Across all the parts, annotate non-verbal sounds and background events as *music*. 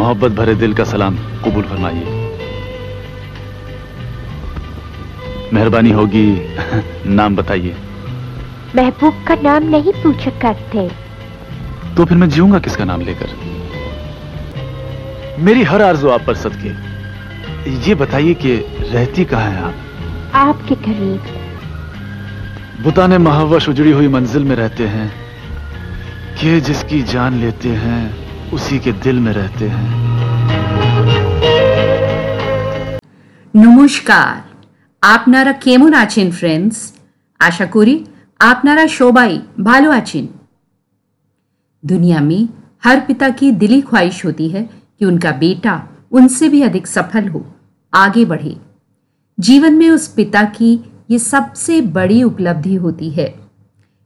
मोहब्बत भरे दिल का सलाम कबूल फरमाइए। मेहरबानी होगी *laughs* नाम बताइए। महबूब का नाम नहीं पूछ करते। तो फिर मैं जीऊँगा किसका नाम लेकर? मेरी हर आरज़ू आप पर सदके। ये बताइए कि रहती कहाँ है आप? आपके करीब। बुताने महावश उजड़ी हुई मंजिल में रहते हैं कि जिसकी जान लेते हैं उसी के दिल में रहते हैं নমস্কার আপনারা কেমন আছেন ফ্রেন্ডস আশা করি আপনারা সবাই ভালো আছেন दुनिया में हर पिता की दिली ख्वाहिश होती है कि उनका बेटा उनसे भी अधिक सफल हो आगे बढ़े जीवन में उस पिता की ये सबसे बड़ी उपलब्धि होती है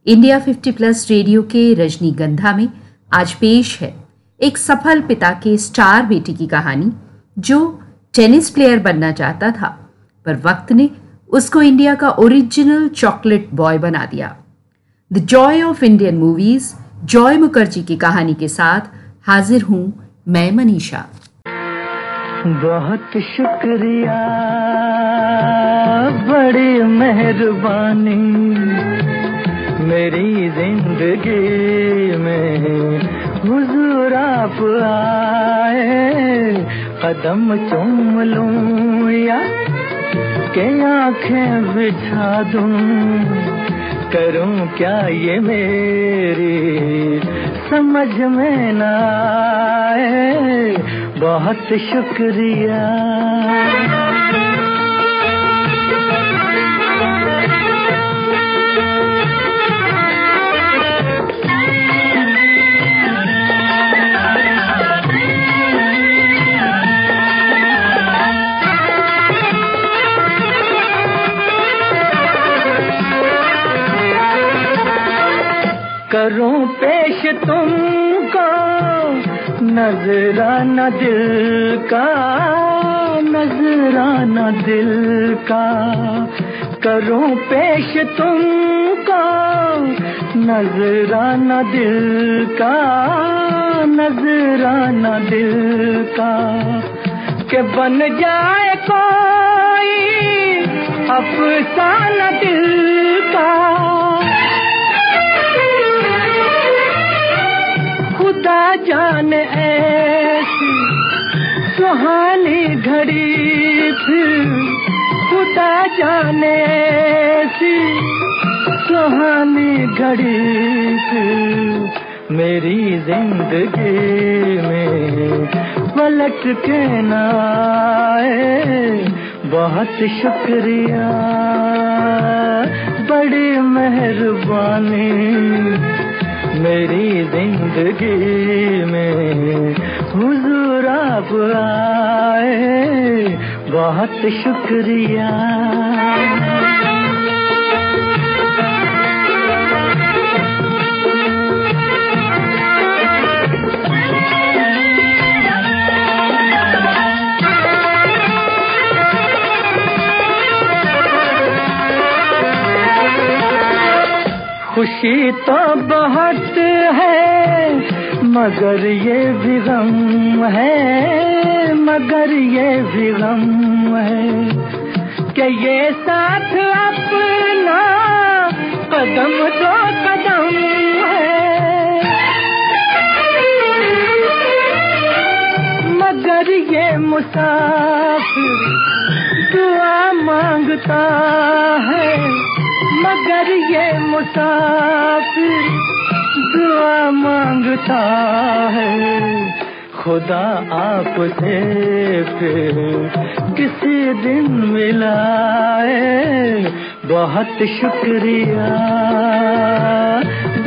इंडिया 50 प्लस रेडियो के रजनीगंधा में आज पेश है एक सफल पिता के स्टार बेटे की कहानी, जो टेनिस प्लेयर बनना चाहता था, पर वक्त ने उसको इंडिया का ओरिजिनल चॉकलेट बॉय बना दिया। The joy of Indian movies Joy Mukherjee की कहानी के साथ हाजिर हूँ मैं मनीषा। बहुत शुक्रिया, बड़ी मेहरबानी मेरी ज़िंदगी में। हुजूर आप आए, कदम चूम लूँ या के आँखें बिछा दूँ? करूँ क्या ये मेरी? समझ में ना आए, बहुत शुक्रिया। करूँ पेश तुमको, नजराना दिल का, नजराना दिल का। करूँ पेश तुमको, नजराना दिल का, नजराना दिल का। के बन जाए कोई अफसाना दिल का। खुदा जाने ऐसी सुहानी घड़ी फिर खुदा जाने ऐसी सुहानी घड़ी फिर मेरी ज़िंदगी में पलट के न आए, बहुत शुक्रिया। बड़ी मेहरबानी। मेरी ज़िंदगी में हुजूर आप आए बहुत शुक्रिया। खुशी तो बहुत है, मगर ये भी गम है, मगर ये भी गम है कि ये साथ अपना कदम दो कदम है। मगर ये मुसाफिर दुआ माँगता है मगर ये मुसाफिर दुआ माँगता है। खुदा आपसे फिर किसी दिन मिलाए। बहुत शुक्रिया।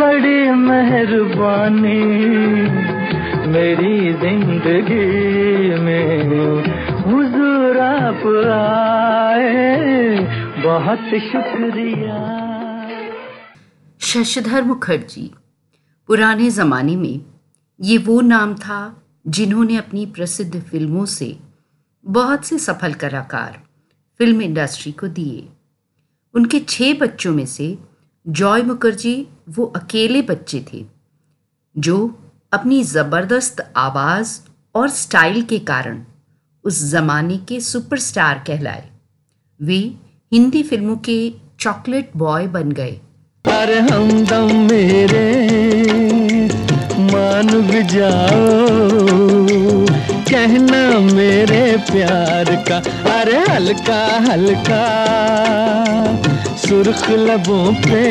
बड़ी मेहरबानी मेरी ज़िंदगी में हुजूर आप आए। बहुत शुक्रिया। शशधर मुखर्जी, पुराने ज़माने में ये वो नाम था जिन्होंने अपनी प्रसिद्ध फ़िल्मों से बहुत से सफल कलाकार फ़िल्म इंडस्ट्री को दिए। उनके छह बच्चों में से जॉय मुखर्जी वो अकेले बच्चे थे, जो अपनी ज़बरदस्त आवाज़ और स्टाइल के कारण उस जमाने के सुपरस्टार कहलाए। वे हिंदी फ़िल्मों के चॉकलेट बॉय बन गए। अरे हमदम मेरे मान जाओ कहना मेरे प्यार का, अरे हल्का हल्का, सुर्ख लबों पे,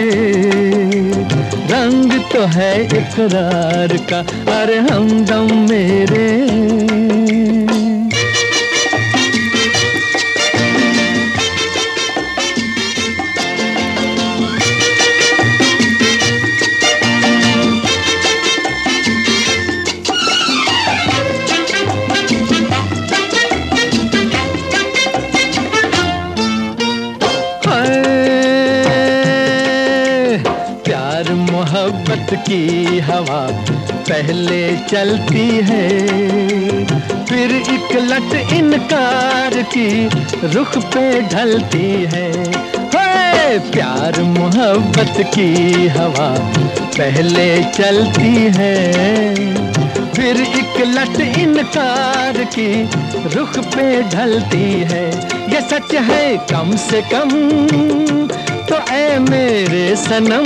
रंग तो है इकरार का, अरे हमदम मेरे पहले चलती है, फिर एक लट इनकार की रुख पे ढलती है। प्यार मोहब्बत की हवा पहले चलती है, फिर एक लट इनकार की रुख पे ढलती है। ये सच है, कम से कम तो ऐ मेरे सनम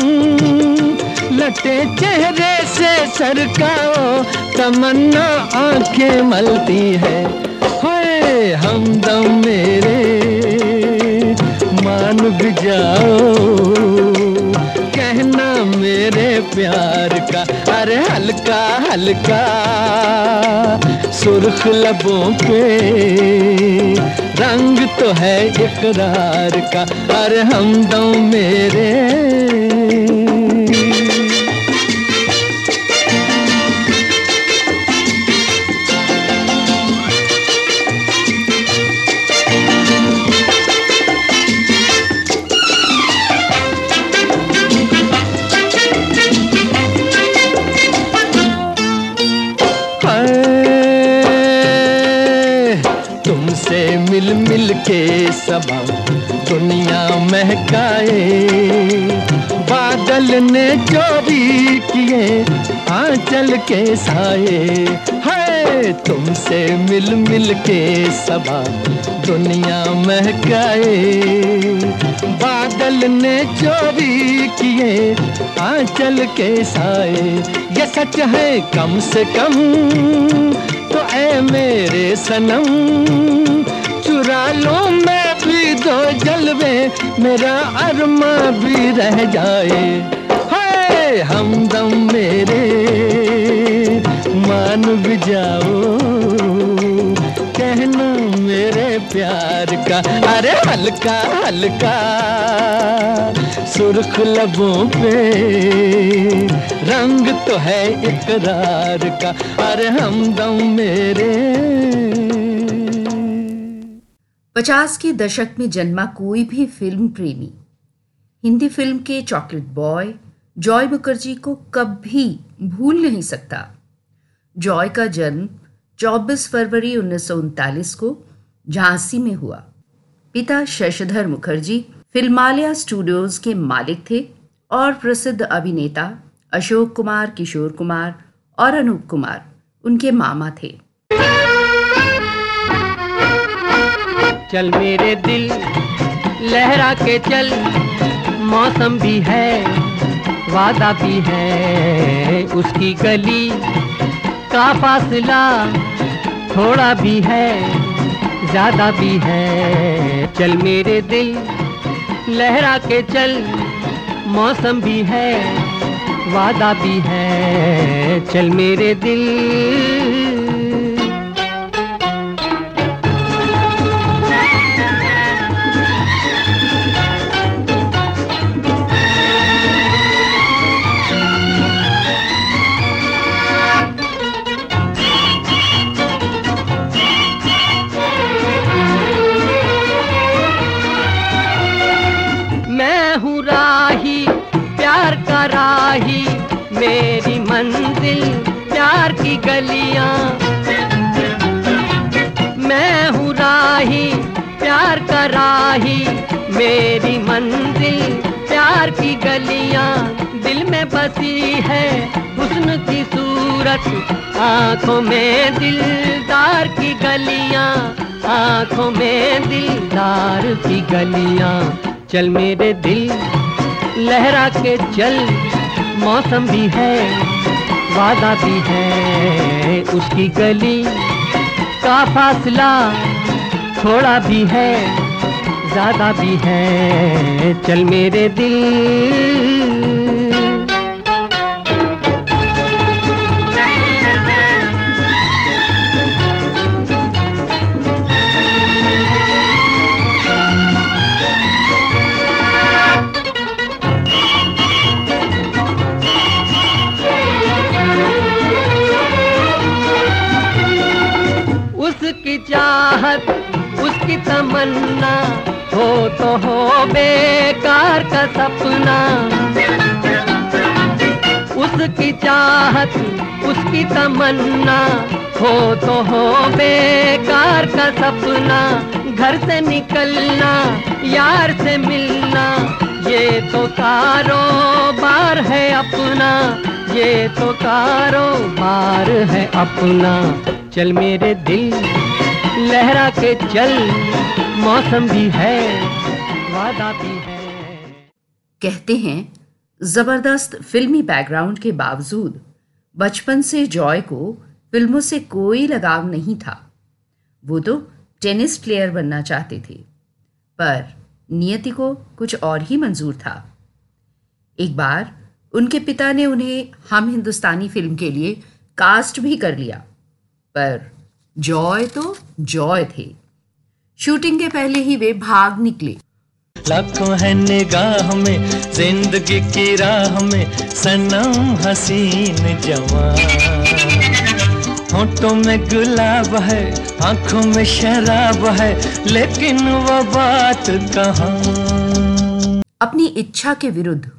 लटे चेहरे से सरकाओ तमन्ना आँखें मलती है। होए हमदम मेरे, मान भी जाओ। कहना मेरे प्यार का, अरे हल्का हल्का। सुर्ख लबों पे रंग तो है इकरार का, अरे हमदम मेरे। के सबा दुनिया महकाए। बादल ने जो भी किए आंचल के साए। है तुमसे मिल मिल के सबा दुनिया महकाए। बादल ने जो भी किए आंचल के साए। ये सच है कम से कम तो ऐ मेरे सनम। चुरा लो मैं भी दो जलवे, मेरा अरमा भी रह जाए। हाय, हमदम मेरे, मान भी जाओ। कहना मेरे प्यार का, अरे हल्का हल्का। सुर्ख लबों पे, रंग तो है इकरार का, अरे हमदम मेरे। पचास के दशक में जन्मा कोई भी फ़िल्म प्रेमी। हिंदी फ़िल्म के चॉकलेट बॉय जॉय मुखर्जी को कभी भूल नहीं सकता। जॉय का जन्म 24 फरवरी उन्नीस सौ उनतालीस को झांसी में हुआ। पिता शशधर मुखर्जी फिल्मालया स्टूडियोज के मालिक थे और प्रसिद्ध अभिनेता अशोक कुमार, किशोर कुमार और अनूप कुमार, उनके मामा थे। चल मेरे दिल, लहरा के चल। मौसम भी है, वादा भी है। उसकी गली का फासला थोड़ा भी है, ज़्यादा भी है। चल मेरे दिल, लहरा के चल। मौसम भी है, वादा भी है। चल मेरे दिल। बसी है हुस्न की सूरत, आँखों में दिलदार की गलियाँ, आँखों में दिलदार की गलियाँ। चल मेरे दिल, लहरा के चल, मौसम भी है, वादा भी है, उसकी गली का फासला थोड़ा भी है, ज़्यादा भी है। चल मेरे दिल। तमन्ना हो तो हो बेकार का सपना। उसकी चाहत, उसकी तमन्ना, हो तो हो बेकार का सपना। घर से निकलना, यार से मिलना, ये तो कारोबार है अपना। ये तो कारोबार है अपना। चल मेरे दिल, लहरा के चल। मौसम भी है, वादा भी है। कहते हैं, ज़बरदस्त फिल्मी बैकग्राउंड के बावजूद, बचपन से जॉय को फ़िल्मों से कोई लगाव नहीं था। वो तो टेनिस प्लेयर बनना चाहते थे, पर नियति को कुछ और ही मंजूर था। एक बार, उनके पिता ने उन्हें हम हिंदुस्तानी फ़िल्म के लिए कास्ट भी कर लिया, पर जॉय तो जॉय थे। शूटिंग के पहले ही वे भाग निकले। लाखों है निगाह में ज़िंदगी की राह में सनम हसीन जवान। होठों में गुलाब है आँखों में शराब है लेकिन वो बात कहाँ? अपनी इच्छा के विरुद्ध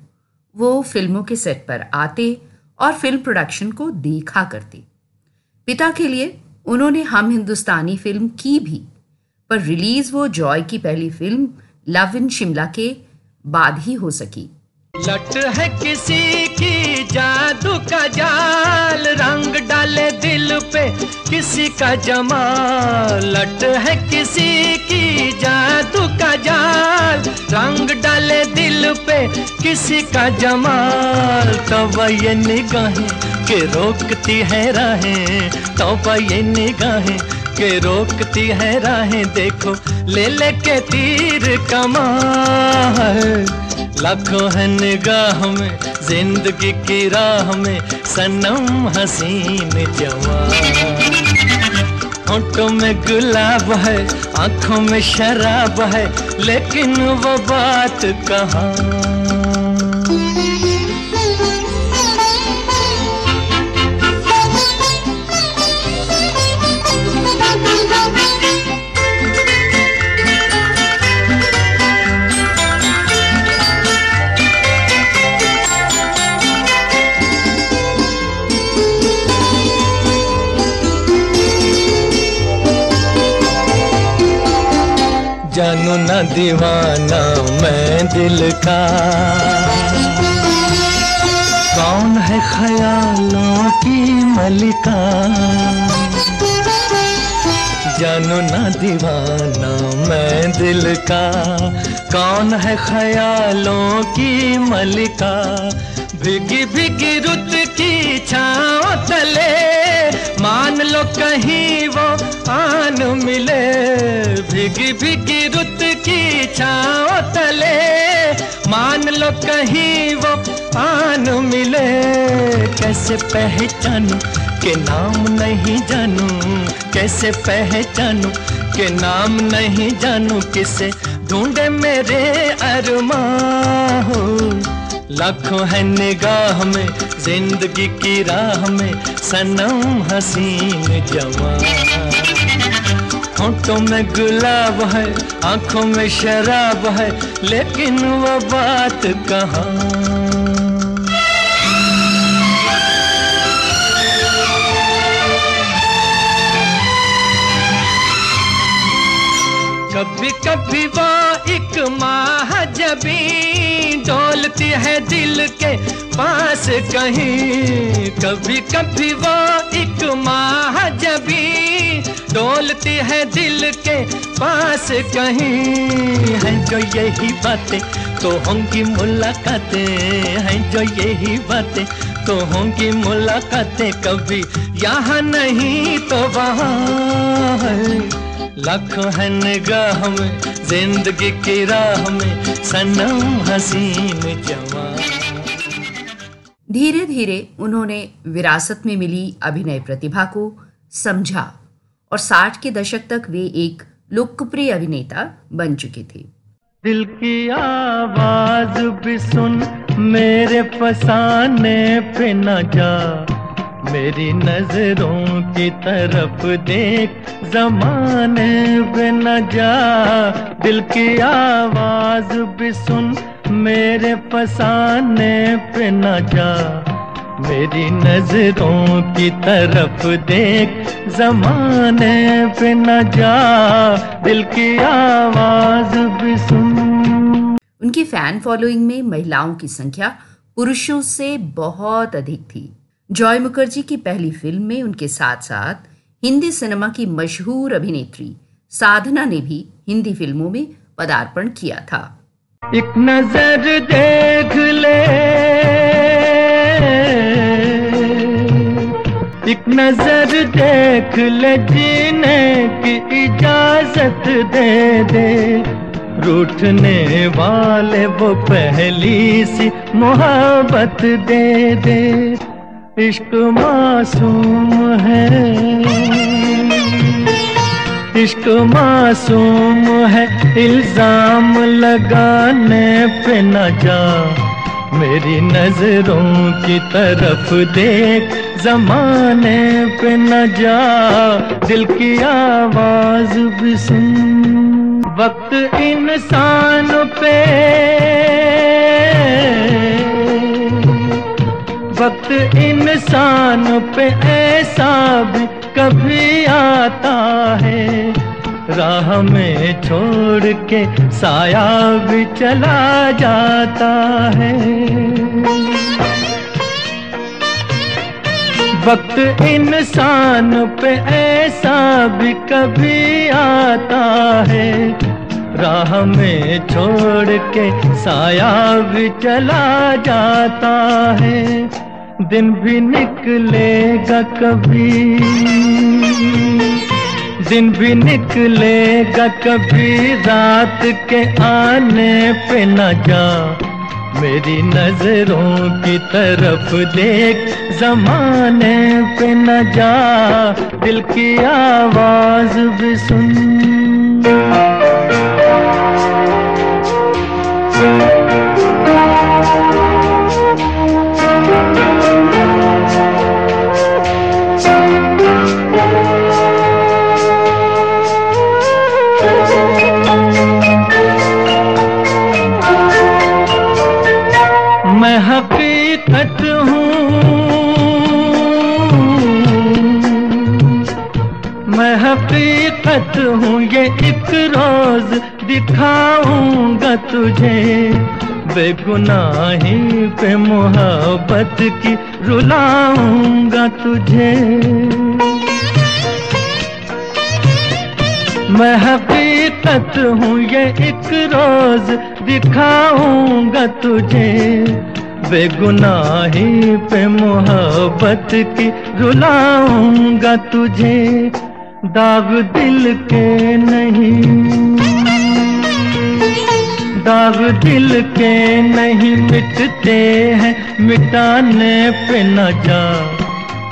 वो फ़िल्मों के सेट पर आते और फ़िल्म प्रोडक्शन को देखा करते। पिता के लिए उन्होंने हम हिंदुस्तानी फ़िल्म की भी पर रिलीज़ वो जॉय की पहली फ़िल्म, लव इन शिमला के बाद ही हो सकी। लट है किसी की जादू का जाल, रंग डाले दिल पे किसी का जमाल। लट है किसी की जादू का जाल, रंग डाले दिल पे किसी का जमाल। तो ये निगाहें के रोकती है राहें तो ये निगाहें के रोकती है राहें देखो, ले ले के तीर कमाल लाखों है निगाह में, ज़िंदगी की राह में, सनम हसीन जवान। होठों में गुलाब है, आँखों में शराब है, लेकिन वो बात कहाँ? जानू न दीवाना मैं दिल का? कौन है ख्यालों की मलिका? जानू न दीवाना मैं दिल का। कौन है ख्यालों की मलिका? भीगी भीगी रुत की छाओ तले। मान लो कहीं वो आन मिले। भीगी भीगी छाओ तले, मान लो कहीं वो आन मिले। कैसे पहचानू के नाम नहीं जानू? कैसे पहचानू के नाम नहीं जानू? किसे ढूंढे मेरे अरमा हो लाखों है निगाह में, ज़िंदगी की राह में, सनम हसीन जवान। होठों में गुलाब है, आँखों में शराब है, लेकिन वो बात कहाँ? कभी कभी वो एक माह जबी डोलती है दिल के पास कहीं। कभी कभी वो एक माह जबी डोलती है दिल के पास कहीं है जो यही बातें तो होंगी मुलाकातें हैं जो यही बातें तो होंगी मुलाकातें कभी यहाँ नहीं तो वहाँ लाखों है निगाह में, ज़िंदगी की राह में, सनम हसीन जवान। धीरे धीरे उन्होंने विरासत में मिली अभिनय प्रतिभा को समझा। और साठ के दशक तक वे एक लोकप्रिय अभिनेता बन चुके थे। दिल की आवाज़ भी सुन, मेरे फसाने पे न जा। मेरी नज़रों की तरफ़ देख, जमाने पे न जा। दिल की आवाज़ भी सुन, मेरे फसाने पे न जा। मेरी नज़रों की तरफ़ देख जमाने पे न जा दिल की आवाज़ भी सुन। उनकी फ़ैन फॉलोइंग में महिलाओं की संख्या पुरुषों से बहुत अधिक थी। जॉय मुखर्जी की पहली फ़िल्म में उनके साथ साथ हिंदी सिनेमा की मशहूर अभिनेत्री साधना ने भी हिंदी फ़िल्मों में पदार्पण किया था। एक नज़र देख ले एक नज़र देख ले जीने की इजाज़त दे दे। रूठने वाले वो पहली सी मोहब्बत दे दे। इश्क मासूम है। इश्क मासूम है, इल्ज़ाम लगाने पे न जा। मेरी नज़रों की तरफ़ देख, जमाने पे न जा, दिल की आवाज़ भी सुन। वक्त इंसान पे। वक्त इंसान पे ऐसा भी कभी आता है। राह में छोड़ के साया भी चला जाता है। वक्त इंसान पे ऐसा भी कभी आता है। राह में छोड़ के साया भी चला जाता है। दिन भी निकलेगा कभी। दिन भी निकलेगा कभी रात के आने पे न जा। मेरी नज़रों की तरफ़ देख, जमाने पे न जा। दिल की आवाज़ भी सुन। हकीकत हूँ। मैं हकीकत हूँ, ये एक रोज दिखाऊँगा तुझे। बेगुनाही पे मोहब्बत की रुलाऊँगा तुझे। मैं हकीकत हूँ, ये एक रोज दिखाऊँगा तुझे। बेगुनाही पे मोहब्बत की रुलाऊँगा तुझे, दाग दिल के नहीं। दाग दिल के नहीं मिटते हैं, मिटाने पे न जा।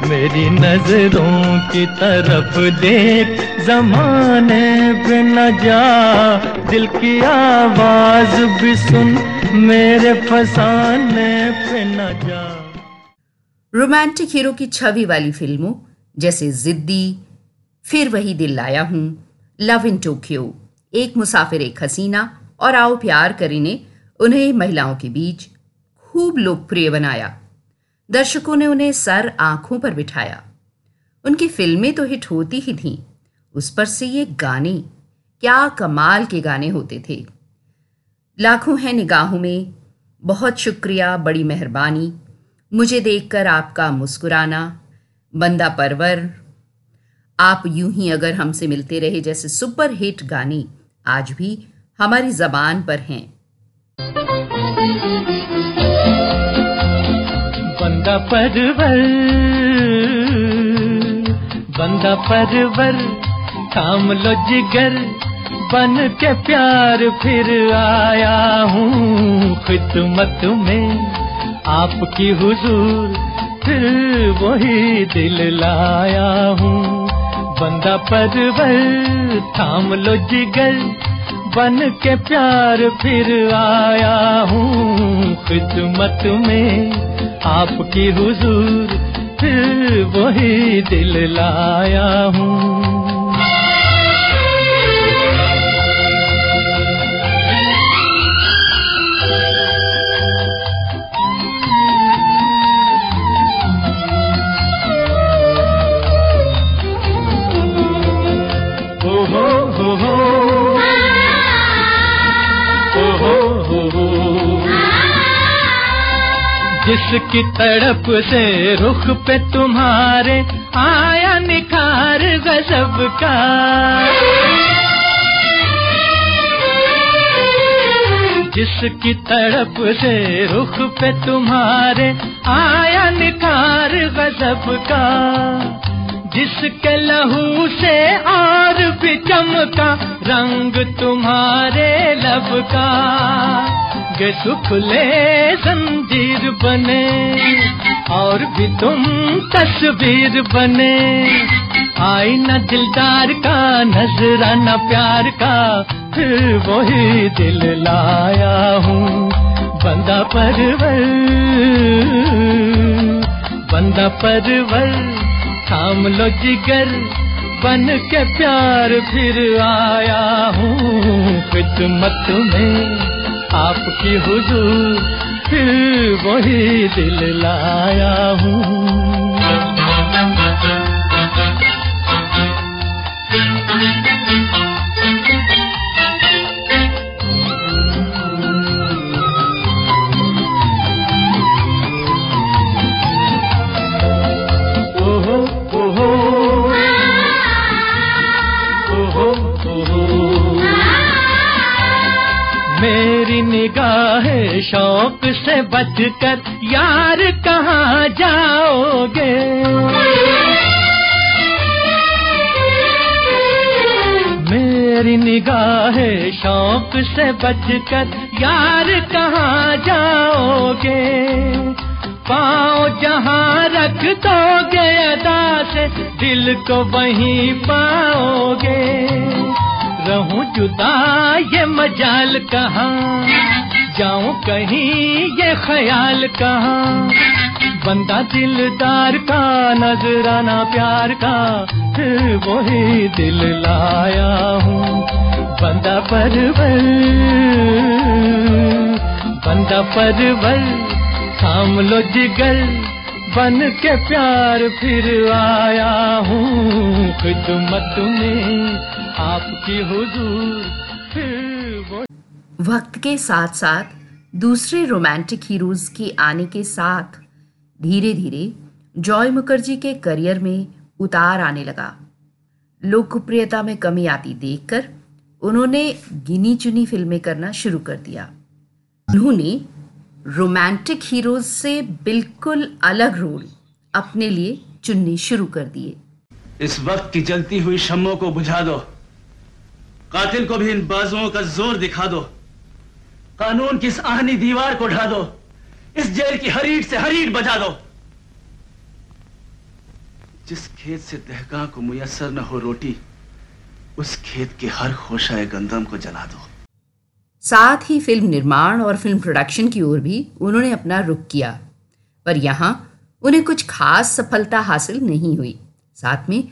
मेरी नज़रों की तरफ़ देख, जमाने पे न जा, दिल की आवाज़ भी सुन, मेरे फसाने पे न जा। रोमांटिक हीरो की छवि वाली फ़िल्मों, जैसे जिद्दी, फिर वही दिल लाया हूँ, लव इन टोक्यो, एक मुसाफिर, एक हसीना, और आओ प्यार करी ने उन्हें महिलाओं के बीच खूब लोकप्रिय बनाया। दर्शकों ने उन्हें सर आँखों पर बिठाया। उनकी फ़िल्में तो हिट होती ही थीं। उस पर से ये गाने, क्या कमाल के गाने होते थे। लाखों हैं निगाहों में, बहुत शुक्रिया बड़ी मेहरबानी। मुझे देखकर आपका मुस्कुराना, बंदा परवर। आप यूँ ही अगर हमसे मिलते रहे जैसे सुपर हिट गाने, आज भी हमारी जबान पर हैं। बंदा परवर बंदा परवर, थाम लो जिगर, बन के प्यार फिर आया हूँ। खिदमत में आपकी हुजूर, फिर वही दिल लाया हूँ। बंदा परवर, थाम लो जिगर, बन के प्यार फिर आया हूँ। खिदमत में आपकी हुजूर वही दिल लाया हूँ। जिसकी तड़प से रुख पे तुम्हारे आया निखार गजब का। जिसकी तड़प से रुख पे तुम्हारे आया निखार गजब का। जिसके लहू से और भी चमका रंग तुम्हारे लब का। के सुख ले जंजीर बने, और भी तुम तस्वीर बने। आई न दिलदार का नजरा नजराना प्यार का, फिर वही दिल लाया हूँ। बंदा परवर बंदा परवर थाम लो जिगर, बन के प्यार फिर आया हूँ। खिदमत में आपकी हुजूर फिर वही दिल लाया हूँ। से बचकर यार कहाँ जाओगे? मेरी निगाह शौक से बचकर यार कहाँ जाओगे? पाओ जहाँ रख दोगे अदा से, दिल को वहीं पाओगे। रहूँ जुदा ये मजाल कहाँ? जाऊँ कहीं ये ख्याल कहाँ? बंदा दिलदार का, नजराना प्यार का वही दिल लाया हूँ। बंदा परवर बंदा परवर थाम लो जिगर, बन के प्यार फिर आया हूँ। खिदमत में आपकी हुजूर वक्त के साथ साथ दूसरे रोमांटिक हीरोज के आने के साथ धीरे धीरे जॉय मुखर्जी के करियर में उतार आने लगा। लोकप्रियता में कमी आती देखकर उन्होंने गिनी चुनी फ़िल्में करना शुरू कर दिया। उन्होंने रोमांटिक हीरोज से बिल्कुल अलग रोल अपने लिए चुनने शुरू कर दिए। इस वक्त की जलती हुई शमों को बुझा दो। कातिल को भी इन बाजुओं का ज़ोर दिखा दो। कानून की इस आहनी दीवार को ढा दो। इस जेल की हर ईट से हर ईट बजा दो। जिस खेत से दहका को मुयसर न हो रोटी, उस खेत के हर खोशाए गंदम को जला दो। साथ ही फ़िल्म निर्माण और फ़िल्म प्रोडक्शन की ओर भी उन्होंने अपना रुख किया। पर यहाँ उन्हें कुछ खास सफलता हासिल नहीं हुई। साथ में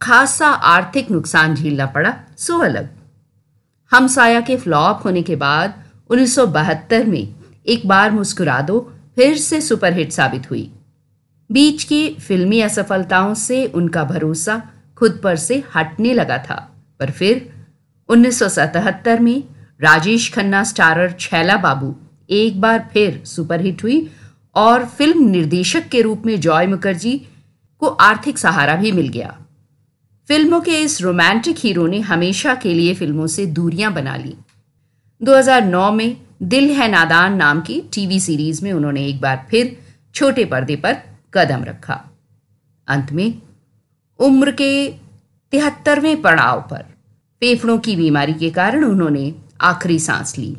खासा आर्थिक नुकसान झेलना पड़ा, सो अलग। हमसाया के फ्लॉप होने के बाद 1972 में एक बार मुस्कुरा दो, फिर से सुपरहिट साबित हुई। बीच की फिल्मी असफलताओं से उनका भरोसा खुद पर से हटने लगा था। पर फिर 1977 में राजेश खन्ना स्टारर छैला बाबू एक बार फिर सुपरहिट हुई और फ़िल्म निर्देशक के रूप में जॉय मुखर्जी को आर्थिक सहारा भी मिल गया। फ़िल्मों के इस रोमांटिक हीरो ने हमेशा के लिए फ़िल्मों से दूरियाँ बना ली। 2009 में दिल है नादान नाम की टीवी सीरीज़ में उन्होंने एक बार फिर छोटे पर्दे पर कदम रखा। अंत में उम्र के तिहत्तरवें पड़ाव पर फेफड़ों की बीमारी के कारण उन्होंने आखिरी सांस ली।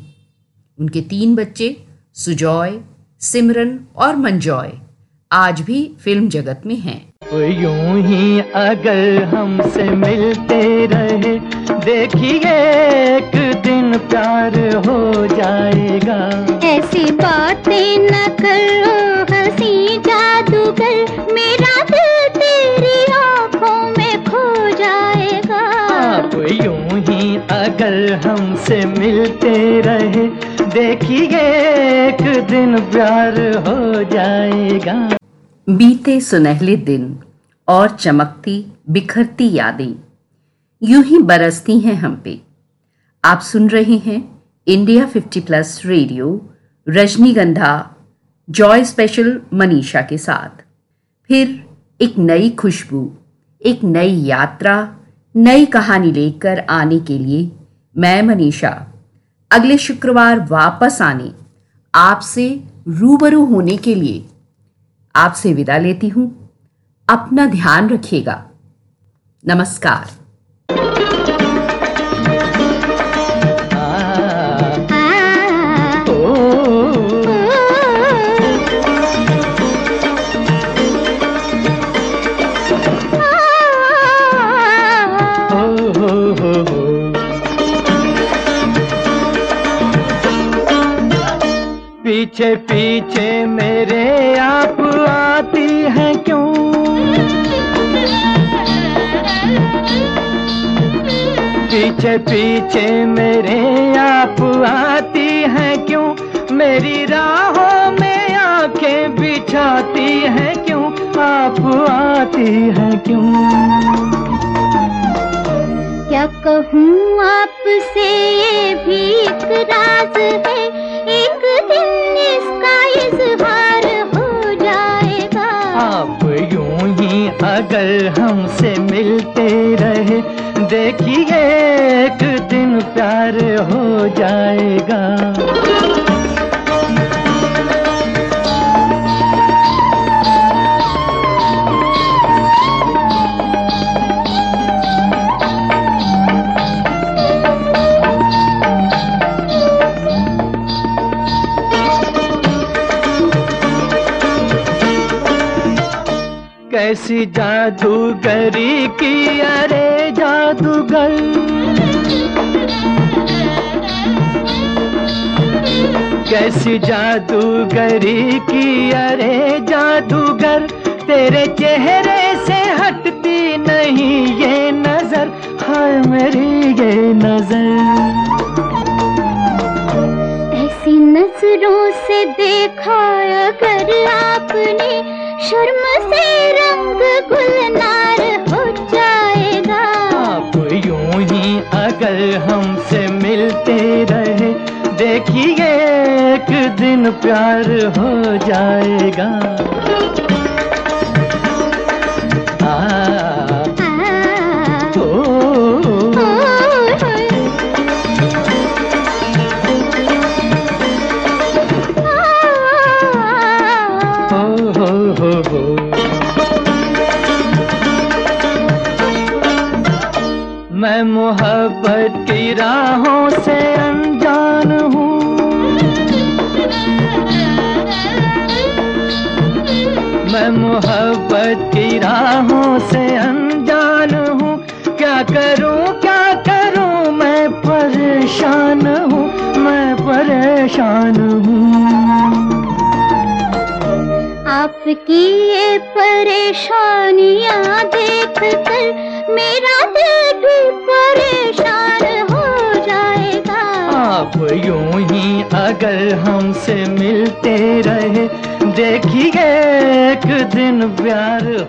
उनके तीन बच्चे, सुजॉय, सिमरन और मंजॉय, आज भी फ़िल्म जगत में हैं। यूँ ही अगर हमसे मिलते रहे देखिए एक दिन प्यार हो जाएगा। ऐसी बातें न करो हँसी जादूगर मेरा दिल तेरी आँखों में खो जाएगा। आप यूँ ही अगर हमसे मिलते रहे देखिए एक दिन प्यार हो जाएगा। बीते सुनहले दिन और चमकती बिखरती यादें। यूँ ही बरसती हैं हम पे। आप सुन रहे हैं India 50 plus radio Rajnigandha Joy special Manisha के साथ। फिर एक नई खुशबू, एक नई यात्रा, नई कहानी लेकर आने के लिए मैं मनीषा। अगले शुक्रवार वापस आने, आपसे रूबरू होने के लिए आपसे विदा लेती हूँ। अपना ध्यान रखिएगा। नमस्कार। पीछे पीछे मेरे आप आती हैं पीछे पीछे मेरे आप आती हैं क्यों? मेरी राहों में आँखें बिछाती है क्यों? आप आती हैं क्यों? क्या कहूँ आपसे ये भी एक राज है? एक दिन इसका इजहार हो जाएगा। आप यूँ ही अगर हमसे मिलते रहे देखिए एक दिन प्यार हो जाएगा। कैसी जादूगरी की, अरे जादूगर। कैसी जादूगरी की, अरे जादूगर। तेरे चेहरे से हटती नहीं ये नज़र, हाय मेरी ये नज़र। ऐसी नज़रों से देखा अगर आपने शर्म से रंग गुलनार हो जाएगा। आप यूँ ही अगर हमसे मिलते रहे, देखिए एक दिन प्यार हो जाएगा। अगर हमसे मिलते रहे देखिए एक दिन प्यार